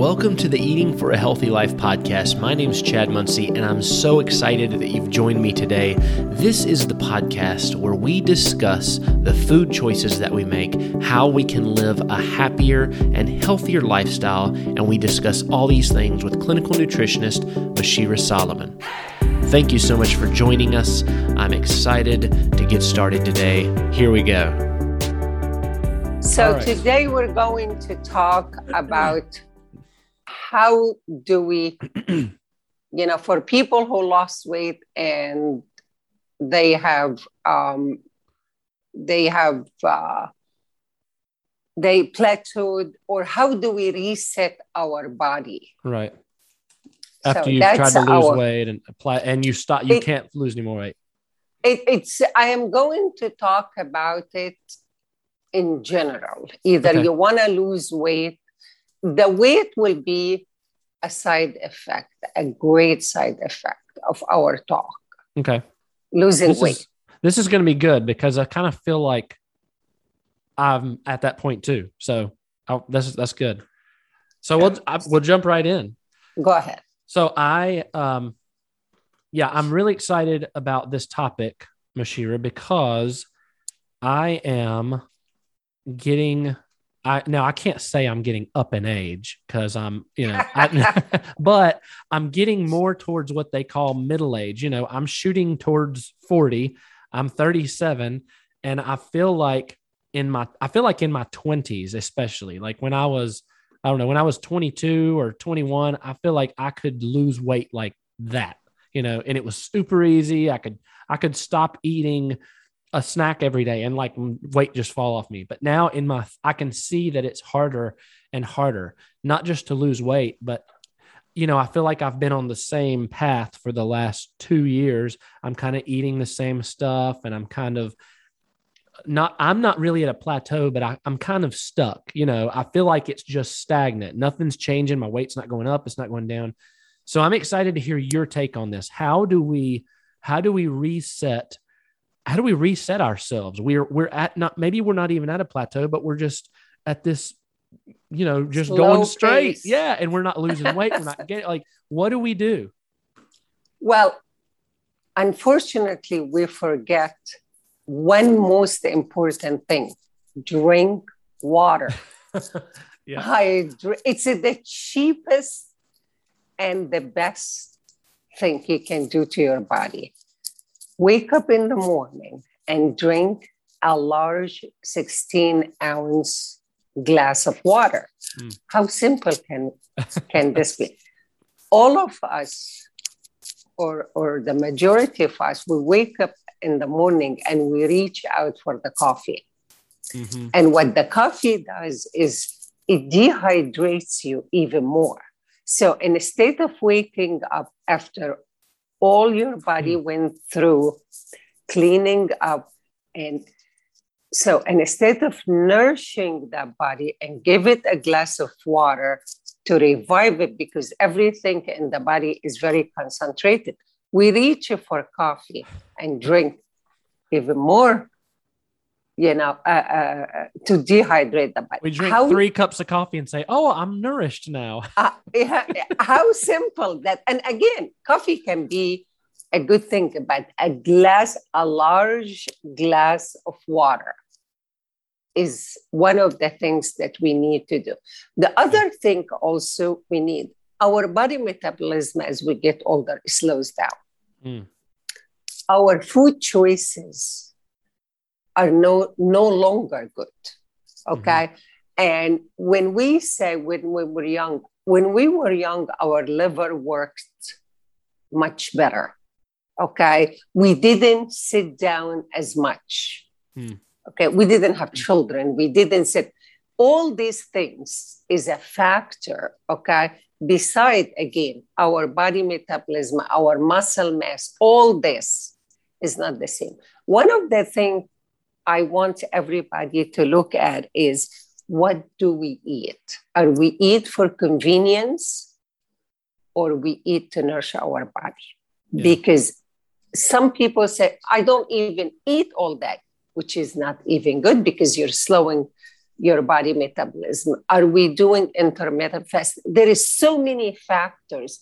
Welcome to the Eating for a Healthy Life podcast. My name is Chad Muncie, and I'm so excited that you've joined me today. This is the podcast where we discuss the food choices that we make, how we can live a happier and healthier lifestyle, and we discuss all these things with clinical nutritionist Moshira Solomon. Thank you so much for joining us. I'm excited to get started today. Here we go. So, right. today we're going to talk about how do we, you know, for people who lost weight and they have, um, they have, uh, they plateaued, or how do we reset our body? Right. After so you've tried to lose our, weight and apply, and you stop, you it, can't lose any more weight. It, it's. I am going to talk about it in general. Either okay. you want to lose weight the weight will be a side effect, a great side effect of our talk. Okay. Losing this weight. Is, this is going to be good because I kind of feel like I'm at that point too. So I'll, that's that's good. So we'll I, we'll jump right in. Go ahead. So I um yeah, I'm really excited about this topic, Moshira, because I am getting I now I can't say I'm getting up in age because I'm, you know, I, but I'm getting more towards what they call middle age. You know, I'm shooting towards 40. I'm 37 and I feel like in my I feel like in my 20s especially, like when I was I don't know, when I was 22 or 21, I feel like I could lose weight like that, you know, and it was super easy. I could I could stop eating a snack every day and like weight just fall off me. But now in my, I can see that it's harder and harder, not just to lose weight, but you know, I feel like I've been on the same path for the last two years. I'm kind of eating the same stuff and I'm kind of not, I'm not really at a plateau, but I, I'm kind of stuck. You know, I feel like it's just stagnant. Nothing's changing. My weight's not going up, it's not going down. So I'm excited to hear your take on this. How do we, how do we reset how do we reset ourselves? We're we're at not maybe we're not even at a plateau, but we're just at this, you know, just Slow going straight. Pace. Yeah, and we're not losing weight. we're not getting like what do we do? Well, unfortunately, we forget one most important thing: drink water. yeah. Hydra- it's the cheapest and the best thing you can do to your body wake up in the morning and drink a large 16 ounce glass of water. Mm. How simple can, can this be? All of us, or, or the majority of us, we wake up in the morning and we reach out for the coffee. Mm-hmm. And what the coffee does is it dehydrates you even more. So in a state of waking up after all your body mm. went through cleaning up and so instead of nourishing that body and give it a glass of water to revive it because everything in the body is very concentrated we reach for coffee and drink even more you know, uh, uh, to dehydrate the body. We drink how, three cups of coffee and say, "Oh, I'm nourished now." uh, how simple that! And again, coffee can be a good thing, but a glass, a large glass of water, is one of the things that we need to do. The other thing also we need our body metabolism as we get older slows down. Mm. Our food choices are no, no longer good. Okay. Mm-hmm. And when we say when we were young, when we were young, our liver worked much better. Okay. We didn't sit down as much. Mm. Okay. We didn't have children. We didn't sit. All these things is a factor. Okay. Beside, again, our body metabolism, our muscle mass, all this is not the same. One of the things I want everybody to look at is what do we eat? Are we eat for convenience or we eat to nourish our body? Yeah. Because some people say, I don't even eat all that, which is not even good because you're slowing your body metabolism? Are we doing intermittent fasting? There is so many factors,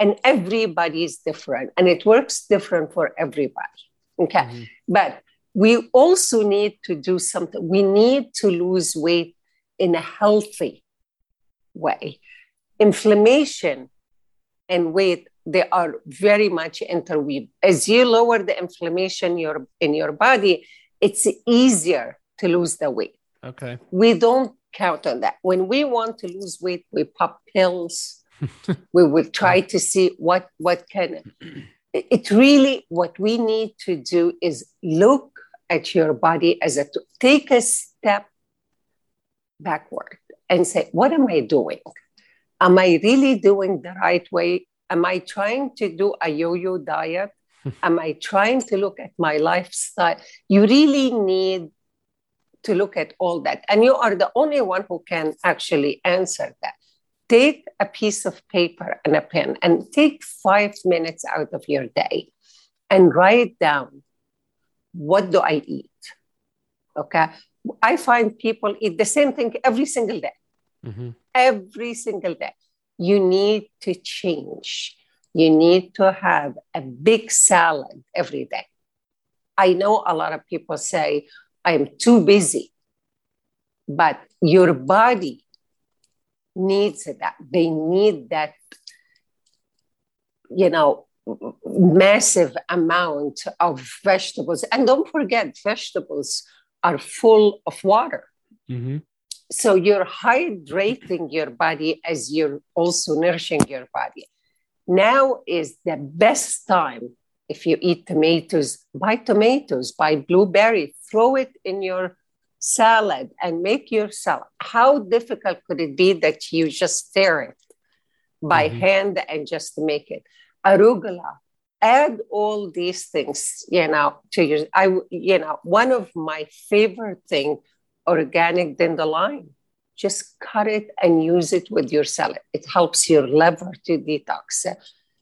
and everybody is different, and it works different for everybody. Okay, mm-hmm. but we also need to do something. We need to lose weight in a healthy way. Inflammation and weight they are very much interweaved. As you lower the inflammation your, in your body, it's easier to lose the weight. Okay. We don't count on that. When we want to lose weight, we pop pills. we will try to see what what can it really what we need to do is look at your body as a take a step backward and say what am i doing am i really doing the right way am i trying to do a yo-yo diet am i trying to look at my lifestyle you really need to look at all that. And you are the only one who can actually answer that. Take a piece of paper and a pen and take five minutes out of your day and write down what do I eat? Okay. I find people eat the same thing every single day. Mm-hmm. Every single day. You need to change. You need to have a big salad every day. I know a lot of people say, I'm too busy. But your body needs that. They need that, you know, massive amount of vegetables. And don't forget, vegetables are full of water. Mm-hmm. So you're hydrating your body as you're also nourishing your body. Now is the best time if you eat tomatoes, buy tomatoes, buy blueberry, throw it in your salad and make your salad. How difficult could it be that you just stir it by mm-hmm. hand and just make it? Arugula. Add all these things, you know, to your. I, you know, one of my favorite thing, organic dandelion. Just cut it and use it with your salad. It helps your liver to detox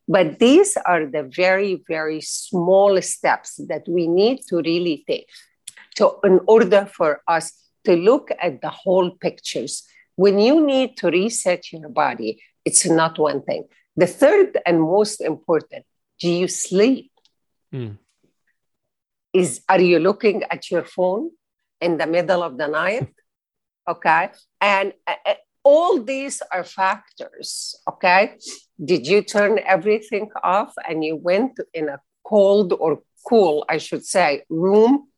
but these are the very, very small steps that we need to really take to, in order for us to look at the whole pictures. When you need to reset your body, it's not one thing. The third and most important, do you sleep? Mm. Is are you looking at your phone in the middle of the night? okay. And uh, uh all these are factors. Okay. Did you turn everything off and you went in a cold or cool, I should say, room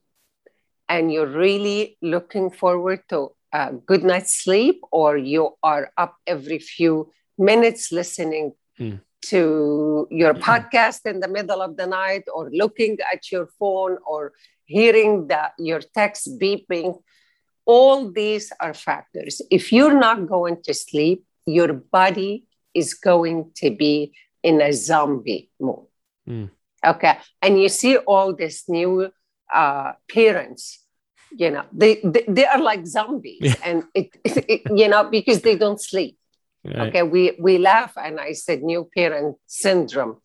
and you're really looking forward to a good night's sleep, or you are up every few minutes listening mm. to your mm-hmm. podcast in the middle of the night, or looking at your phone, or hearing the, your text beeping. All these are factors. If you're not going to sleep, your body is going to be in a zombie mode. Mm. Okay. And you see all these new uh, parents you know they, they, they are like zombies yeah. and it, it, you know because they don't sleep right. okay we we laugh and i said new parent syndrome.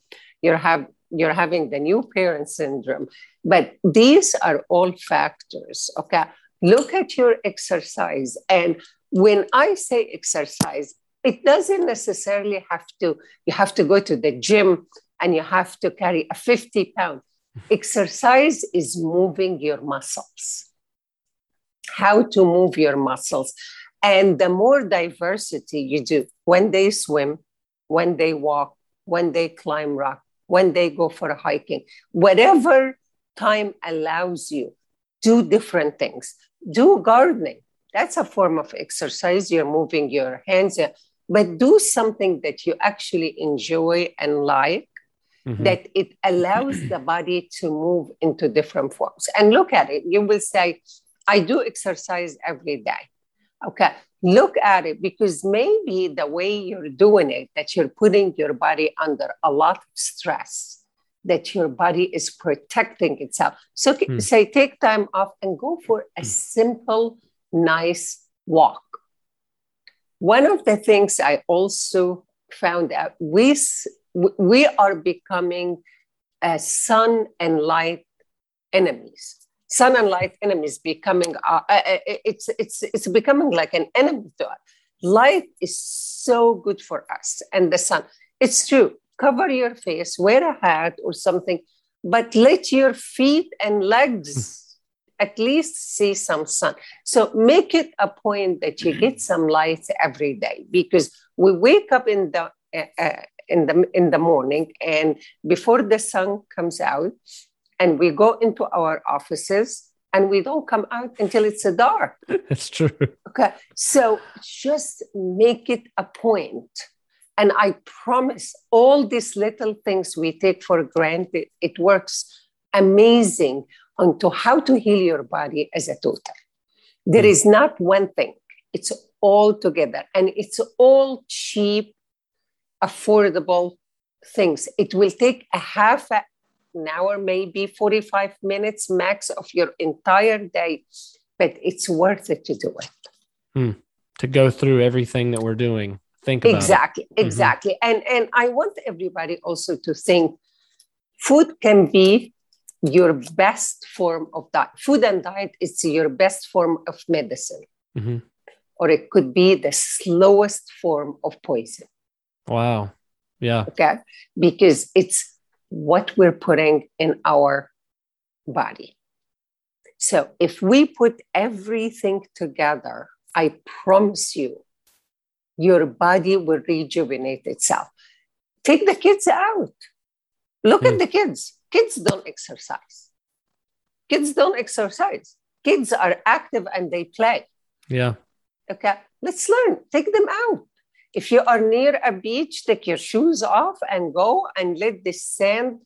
You're have you're having the new parent syndrome. But these are all factors okay? Look at your exercise. And when i say exercise it doesn't necessarily have to you have to go to the gym and you have to carry a 50 pound. Exercise is moving your muscles. How to move your muscles and the more diversity you do when they swim when they walk when they climb rock when they go for hiking whatever time allows you do different things. Do gardening. That's a form of exercise. You're moving your hands but do something that you actually enjoy and like mm-hmm. that it allows the body to move into different forms. And look at it. You will say i do exercise every day okay look at it because maybe the way you're doing it that you're putting your body under a lot of stress that your body is protecting itself so mm. say take time off and go for a simple nice walk one of the things I also found out, we, we are becoming a sun and light enemies. Sun and light enemies becoming uh, uh, uh, it's it's it's becoming like an enemy to us. Light is so good for us and the sun. It's true. Cover your face wear a hat or something but let your feet and legs hmm. at least see some sun. So make it a point that you get some light every day because we wake up in the uh, uh in the in the morning and before the sun comes out and we go into our offices and we don't come out until it's dark. That's true. Okay. So just make it a point. And I promise all these little things we take for granted, it works amazing onto how to heal your body as a total. There is not one thing, it's all together and it's all cheap, affordable things. It will take a half an hour, maybe 45 minutes max of your entire day, but it's worth it to do it. Hmm. To go through everything that we're doing. Think about exactly, it. exactly. Mm-hmm. And and I want everybody also to think food can be your best form of diet. Food and diet is your best form of medicine. Mm-hmm. Or it could be the slowest form of poison. Wow. Yeah. Okay. Because it's what we're putting in our body. So if we put everything together, I promise you, your body will rejuvenate itself. Take the kids out. Look mm. at hmm. the kids. Kids don't exercise. Kids don't exercise. Kids are active and they play. Yeah. Okay. Let's learn. Take them out. If you are near a beach, take your shoes off and go and let the sand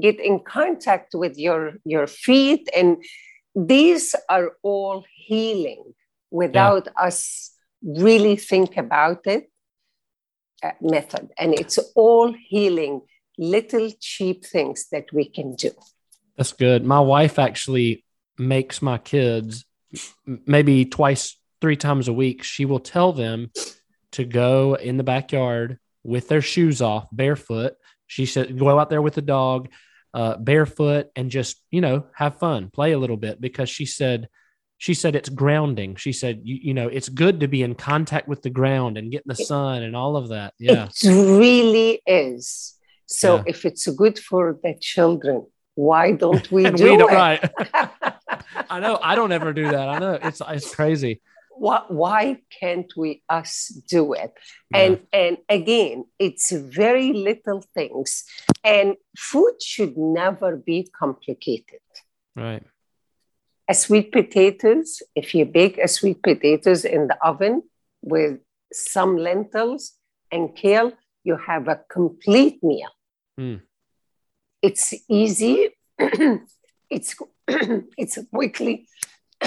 get in contact with your, your feet. And these are all healing without yeah. us really think about it uh, method. And it's all healing, little cheap things that we can do. That's good. My wife actually makes my kids maybe twice, three times a week. She will tell them to go in the backyard with their shoes off, barefoot. She said, go out there with the dog, uh, barefoot, and just you know have fun, play a little bit because she said she said it's grounding. She said you, you know it's good to be in contact with the ground and getting the sun and all of that. Yeah, it really is. So yeah. if it's good for the children, why don't we do we it? Right. I know. I don't ever do that. I know it's it's crazy why, why can't we us do it? Yeah. and and again it's very little things. And food should never be complicated. Right. A sweet potatoes if you bake a sweet potatoes in the oven with some lentils and kale you have a complete meal. Mm. it's easy. It's it's quickly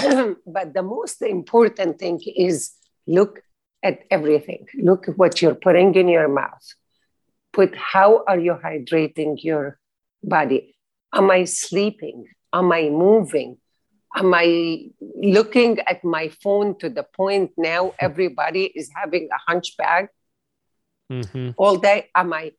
but the most important thing is look at everything. Look at what you're putting in your mouth. Put how are you hydrating your body? Am I sleeping? Am I moving? Am I looking at my phone to the point now everybody is having a hunchback mm-hmm. all day? Am I?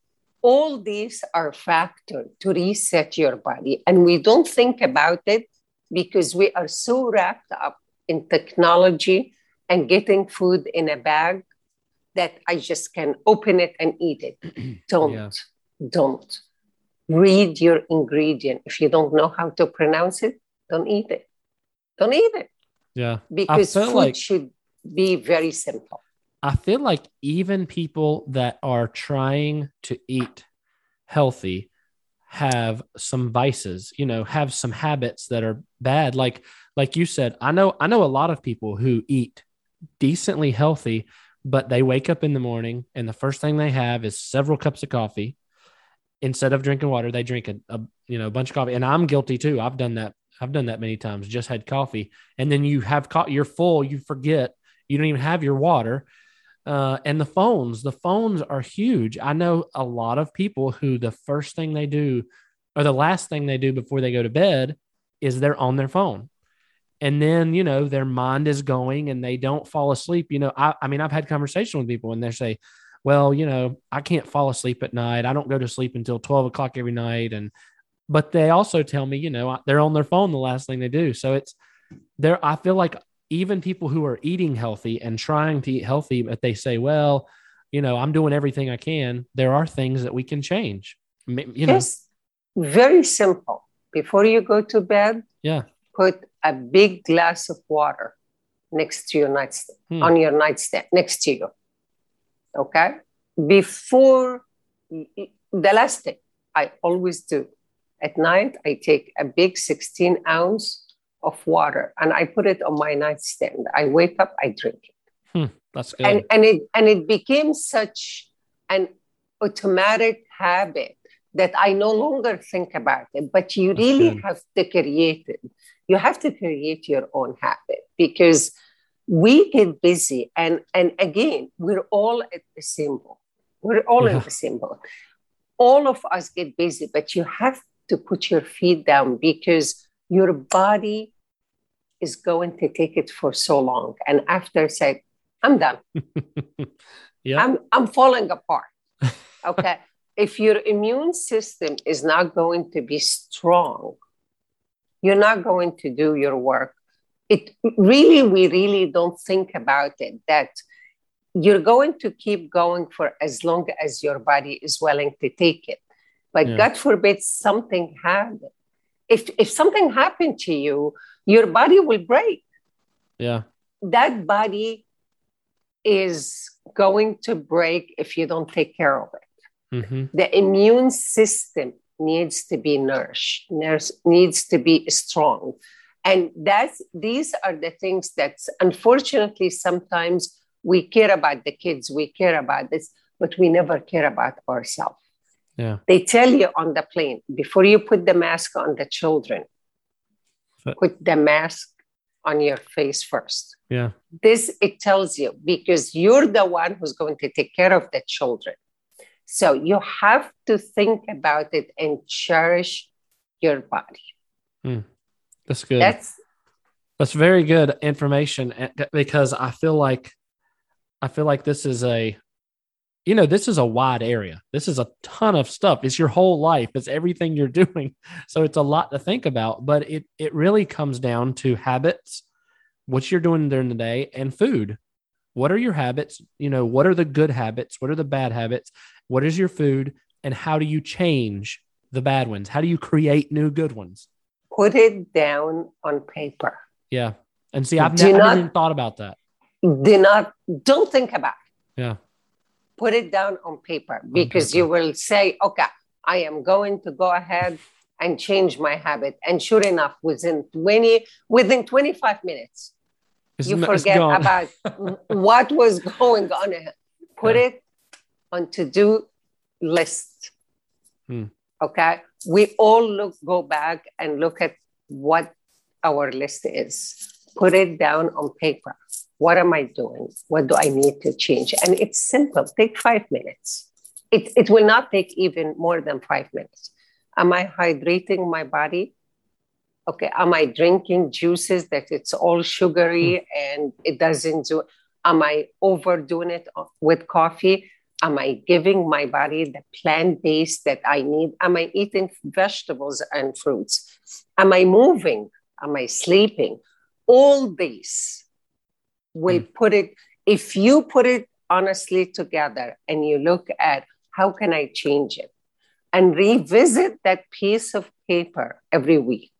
All these are factors to reset your body, and we don't think about it because we are so wrapped up in technology and getting food in a bag that I just can open it and eat it. don't, yeah. don't. Read your ingredient. If you don't know how to pronounce it, don't eat it. Don't eat it. Yeah. Because food like, should be very simple. I feel like even people that are trying to eat healthy have some vices, you know, have some habits that are bad. Like, like you said, I know, I know a lot of people who eat decently healthy, but they wake up in the morning and the first thing they have is several cups of coffee. Instead of drinking water, they drink a, a you know a bunch of coffee, and I'm guilty too. I've done that. I've done that many times. Just had coffee, and then you have co- you're full. You forget you don't even have your water, uh, and the phones, the phones are huge. I know a lot of people who the first thing they do or the last thing they do before they go to bed is they're on their phone. And then, you know, their mind is going and they don't fall asleep. You know, I, I mean, I've had conversation with people and they say, well, you know, I can't fall asleep at night. I don't go to sleep until 12 o'clock every night. And but they also tell me, you know, they're on their phone the last thing they do. So it's there. I feel like even people who are eating healthy and trying to eat healthy, but they say, well, you know, I'm doing everything I can. There are things that we can change. You know, yes, very simple. Before you go to bed, yeah, put a big glass of water next to your nightstand, hmm. on your nightstand, next to you. Okay? Before the last thing I always do at night, I take a big 16 ounce of water and I put it on my nightstand. I wake up, I drink it. Hmm, that's good. And, and it and it became such an automatic habit that I no longer think about it. But you really have to create it. You have to create your own habit because we get busy and and again we're all at the same boat we're all yeah. in the same boat all of us get busy but you have to put your feet down because your body is going to take it for so long and after say i'm done yeah i'm i'm falling apart okay if your immune system is not going to be strong you're not going to do your work it really, we really don't think about it that you're going to keep going for as long as your body is willing to take it. But yeah. God forbid something happened. If, if something happened to you, your body will break. Yeah. That body is going to break if you don't take care of it. Mm-hmm. The immune system needs to be nourished, needs to be strong and that's these are the things that unfortunately sometimes we care about the kids we care about this but we never care about ourselves yeah they tell you on the plane before you put the mask on the children but, put the mask on your face first yeah this it tells you because you're the one who's going to take care of the children so you have to think about it and cherish your body mm. That's good. That's that's very good information eh, because I feel like I feel like this is a you know, this is a wide area. This is a ton of stuff. It's your whole life. It's everything you're doing. So it's a lot to think about, but it it really comes down to habits, what you're doing during the day, and food. What are your habits? You know, what are the good habits? What are the bad habits? What is your food? And how do you change the bad ones? How do you create new good ones? put it down on paper. Yeah. And see, I've never not, even thought about that. Do not, don't think about it. Yeah. Put it down on paper because you will say, okay, I am going to go ahead and change my habit. And sure enough, within 20, within 25 minutes, it's you forget about what was going on. Put it on to-do list. Hmm. Okay we all look go back and look at what our list is put it down on paper what am i doing what do i need to change and it's simple take five minutes it, it will not take even more than five minutes am i hydrating my body okay am i drinking juices that it's all sugary mm. and it doesn't do am i overdoing it with coffee Am I giving my body the plant base that I need? Am I eating vegetables and fruits? Am I moving? Am I sleeping? All these will mm. put it, if you put it honestly together and you look at how can I change it and revisit that piece of paper every week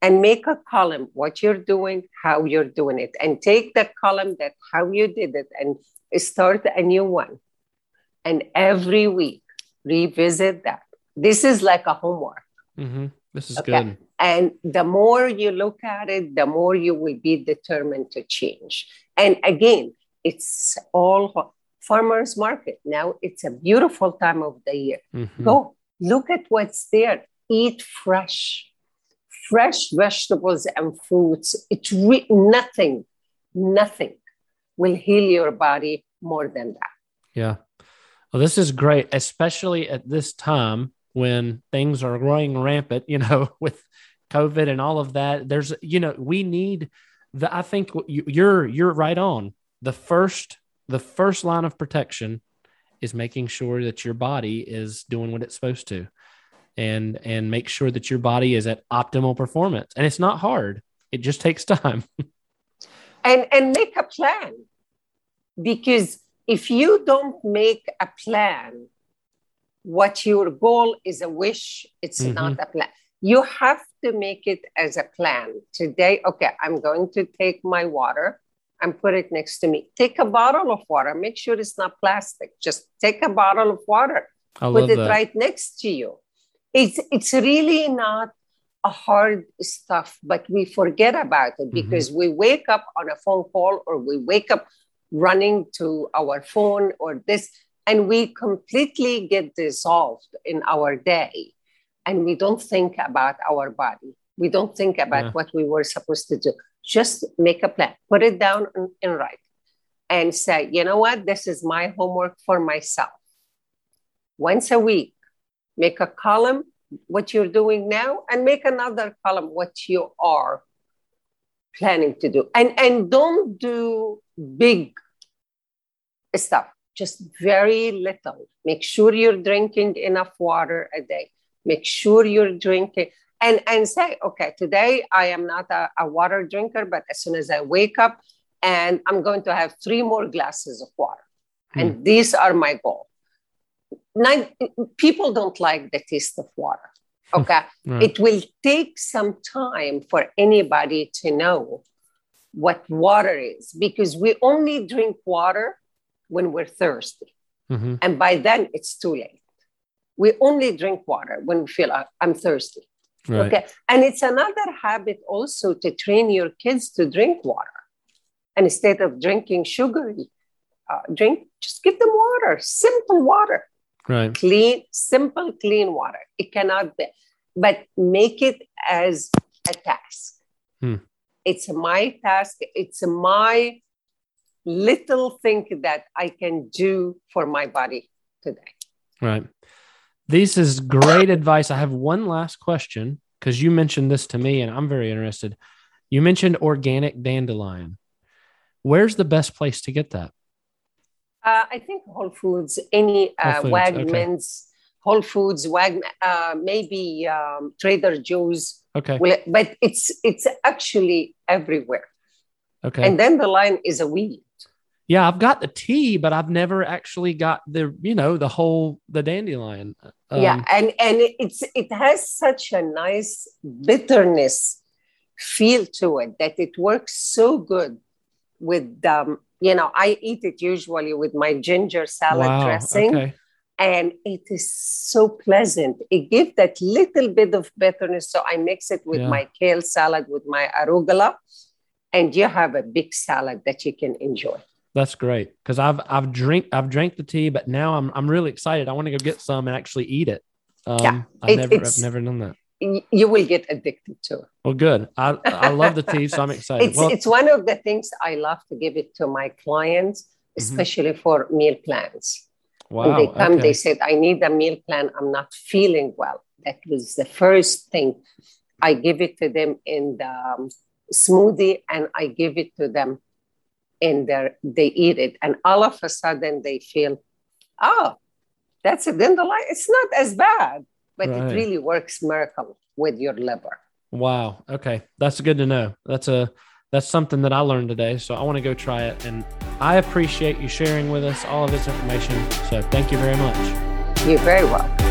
and make a column what you're doing how you're doing it and take that column that how you did it and start a new one. And every week, revisit that. This is like a homework. Mm-hmm. This is okay? good. And the more you look at it, the more you will be determined to change. And again, it's all farmers market. Now it's a beautiful time of the year. Mm-hmm. Go look at what's there. Eat fresh, fresh vegetables and fruits. It's re- nothing, nothing will heal your body more than that. Yeah. Well, this is great, especially at this time when things are growing rampant, you know, with COVID and all of that. There's, you know, we need the, I think you're, you're right on. The first, the first line of protection is making sure that your body is doing what it's supposed to. and and make sure that your body is at optimal performance. And it's not hard. It just takes time. and and make a plan. Because if you don't make a plan, what your goal is a wish, it's mm-hmm. not a plan. You have to make it as a plan. Today, okay, I'm going to take my water and put it next to me. Take a bottle of water. Make sure it's not plastic. Just take a bottle of water. I put it that. right next to you. It's it's really not a hard stuff, but we forget about it mm-hmm. because mm-hmm. we wake up on a phone call or we wake up running to our phone or this, and we completely get dissolved in our day. And we don't think about our body. We don't think about yeah. what we were supposed to do. Just make a plan, put it down and write, and say, you know what, this is my homework for myself. Once a week, make a column what you're doing now and make another column what you are planning to do and and don't do big stuff just very little make sure you're drinking enough water a day make sure you're drinking and and say okay today i am not a, a water drinker but as soon as i wake up and i'm going to have three more glasses of water mm. and hmm. these are my goal Nine, people don't like the taste of water okay right. it will take some time for anybody to know what water is because we only drink water when we're thirsty. Mm-hmm. and by then it's too late. We only drink water when we feel uh, i'm thirsty. Right. okay? And it's another habit also to train your kids to drink water. And instead of drinking sugary uh, drink just give them water simple water. Right. Clean simple clean water. It cannot be but make it as a task. Hmm. it's my task it's my little thing that i can do for my body today right this is great advice i have one last question because you mentioned this to me and i'm very interested you mentioned organic dandelion where's the best place to get that uh, I think Whole Foods, any uh, Foods, Wegmans, okay. Whole Foods, Wag, uh, maybe um, Trader Joe's. Okay. Will, but it's it's actually everywhere. Okay. And then the line is a weed. Yeah, I've got the tea, but I've never actually got the you know the whole the dandelion. Um, yeah, and and it's it has such a nice bitterness feel to it that it works so good with um, you know, I eat it usually with my ginger salad wow, dressing. Okay. And it is so pleasant. It gives that little bit of bitterness. So I mix it with yeah. my kale salad, with my arugula, and you have a big salad that you can enjoy. That's great because I've I've drink I've drank the tea, but now I'm I'm really excited. I want to go get some and actually eat it. Um, yeah, I've it, never I've never done that you will get addicted to it. Well, good. I, I love the tea, so I'm excited. it's, well, it's one of the things I love to give it to my clients, mm-hmm. especially mm-hmm. for meal plans. Wow, when they come, okay. they said, I need a meal plan. I'm not feeling well. That was the first thing. I give it to them in the um, smoothie and I give it to them their, they eat it. And all of a sudden they feel, oh, that's a dandelion. It's not as bad but right. it really works miracle with your liver. Wow. Okay. That's good to know. That's a that's something that I learned today. So I want to go try it. And I appreciate you sharing with us all of this information. So thank you very much. You're very welcome.